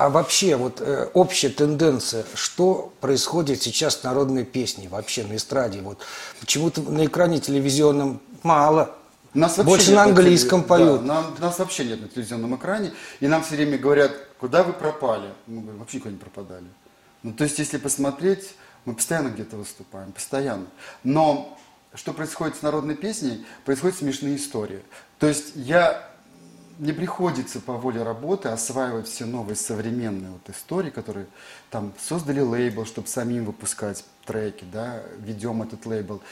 А вообще, вот э, общая тенденция, что происходит сейчас с народной песней, вообще на эстраде? Вот почему-то на экране телевизионном мало. Нас Больше на английском да, поют. нам- нас вообще нет на телевизионном экране. И нам все время говорят, куда вы пропали? Мы говорим, вообще никуда не пропадали. Ну, то есть, если посмотреть, мы постоянно где-то выступаем, постоянно. Но что происходит с народной песней? Происходят смешные истории. То есть, я мне приходится по воле работы осваивать все новые современные вот истории, которые там создали лейбл, чтобы самим выпускать треки, да, ведем этот лейбл.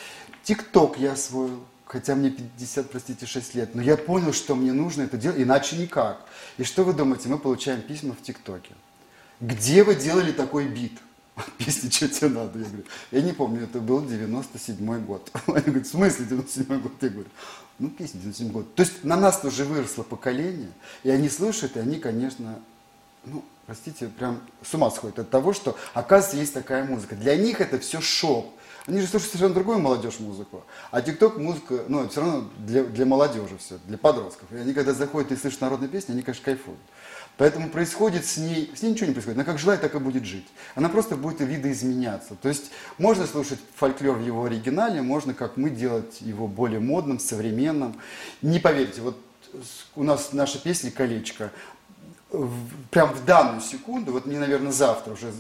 Тикток я освоил, хотя мне 50, простите, 6 лет, но я понял, что мне нужно это делать, иначе никак. И что вы думаете, мы получаем письма в ТикТоке. Где вы делали такой бит? Песни, что тебе надо? Я говорю, я не помню, это был 97 год. Они говорят, в смысле 97 год? Я говорю, ну, песня 97 год. То есть на нас тоже выросло поколение, и они слушают, и они, конечно, ну, простите, прям с ума сходят от того, что, оказывается, есть такая музыка. Для них это все шок. Они же слушают совершенно другую молодежь музыку. А ТикТок музыка, ну, все равно для, для молодежи все, для подростков. И они, когда заходят и слышат народные песни, они, конечно, кайфуют. Поэтому происходит с ней, с ней ничего не происходит. Она как жила, так и будет жить. Она просто будет видоизменяться. То есть можно слушать фольклор в его оригинале, можно, как мы, делать его более модным, современным. Не поверьте, вот у нас наша песня «Колечко», прям в данную секунду, вот мне, наверное, завтра уже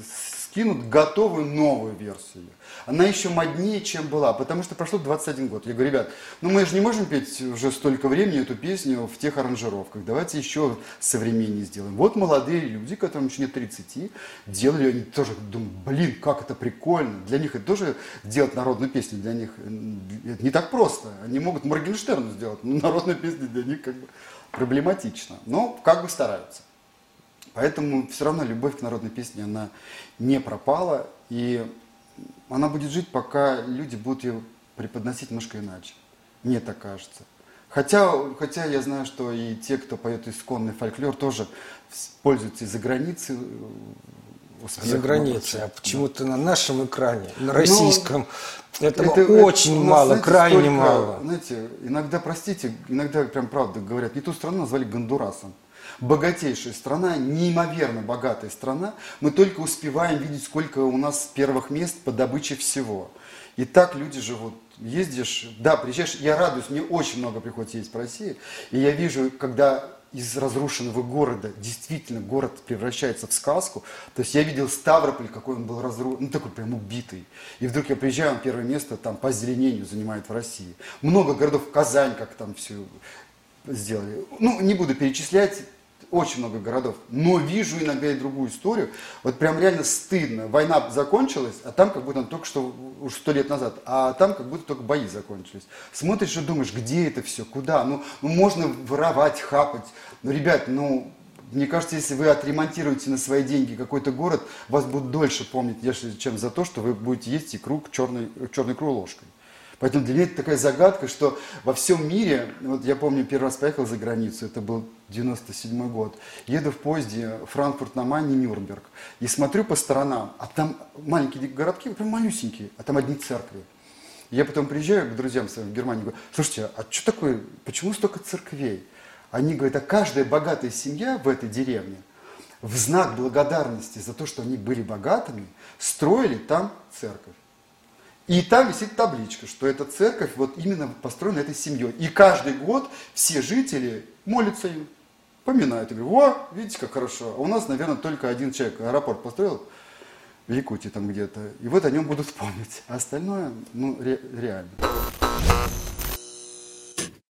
скинут готовую новую версию. Она еще моднее, чем была, потому что прошло 21 год. Я говорю, ребят, ну мы же не можем петь уже столько времени эту песню в тех аранжировках. Давайте еще современнее сделаем. Вот молодые люди, которым еще нет 30, делали, они тоже думают, блин, как это прикольно. Для них это тоже делать народную песню, для них это не так просто. Они могут Моргенштерну сделать, но народную песню для них как бы проблематично. Но как бы стараются. Поэтому все равно любовь к народной песне, она не пропала, и она будет жить, пока люди будут ее преподносить немножко иначе. Мне так кажется. Хотя, хотя я знаю, что и те, кто поет исконный фольклор, тоже пользуются из-за границы. э, успехом За границей, а почему-то на нашем экране, на российском, этого Ну, Это- это очень у нас, мало, знаете, крайне столько, мало. Знаете, иногда, простите, иногда прям правда говорят, не ту страну назвали Гондурасом. Богатейшая страна, неимоверно богатая страна. Мы только успеваем видеть, сколько у нас первых мест по добыче всего. И так люди живут. Ездишь, да, приезжаешь, я радуюсь, мне очень много приходится ездить по России. И я вижу, когда из разрушенного города действительно город превращается в сказку. То есть я видел Ставрополь, какой он был разрушен, ну такой прям убитый. И вдруг я приезжаю, он первое место там по озеленению занимает в России. Много городов, Казань, как там все сделали. Ну, не буду перечислять, очень много городов, но вижу иногда и другую историю. Вот прям реально стыдно. Война закончилась, а там как будто только что, уж сто лет назад, а там как будто только бои закончились. Смотришь и думаешь, где это все, куда? Ну, ну можно воровать, хапать. Ну, ребят, ну, мне кажется, если вы отремонтируете на свои деньги какой-то город, вас будут дольше помнить, чем за то, что вы будете есть икру черной, черной икру ложкой. Поэтому для меня это такая загадка, что во всем мире, вот я помню, первый раз поехал за границу, это был 97 год, еду в поезде Франкфурт на Майне, Нюрнберг, и смотрю по сторонам, а там маленькие городки, прям малюсенькие, а там одни церкви. Я потом приезжаю к друзьям своим в Германию, говорю, слушайте, а что такое, почему столько церквей? Они говорят, а каждая богатая семья в этой деревне в знак благодарности за то, что они были богатыми, строили там церковь. И там висит табличка, что эта церковь вот именно построена этой семьей. И каждый год все жители молятся им, поминают. И говорят, о, видите, как хорошо. А у нас, наверное, только один человек аэропорт построил в Якутии там где-то. И вот о нем будут помнить. А остальное, ну, ре- реально.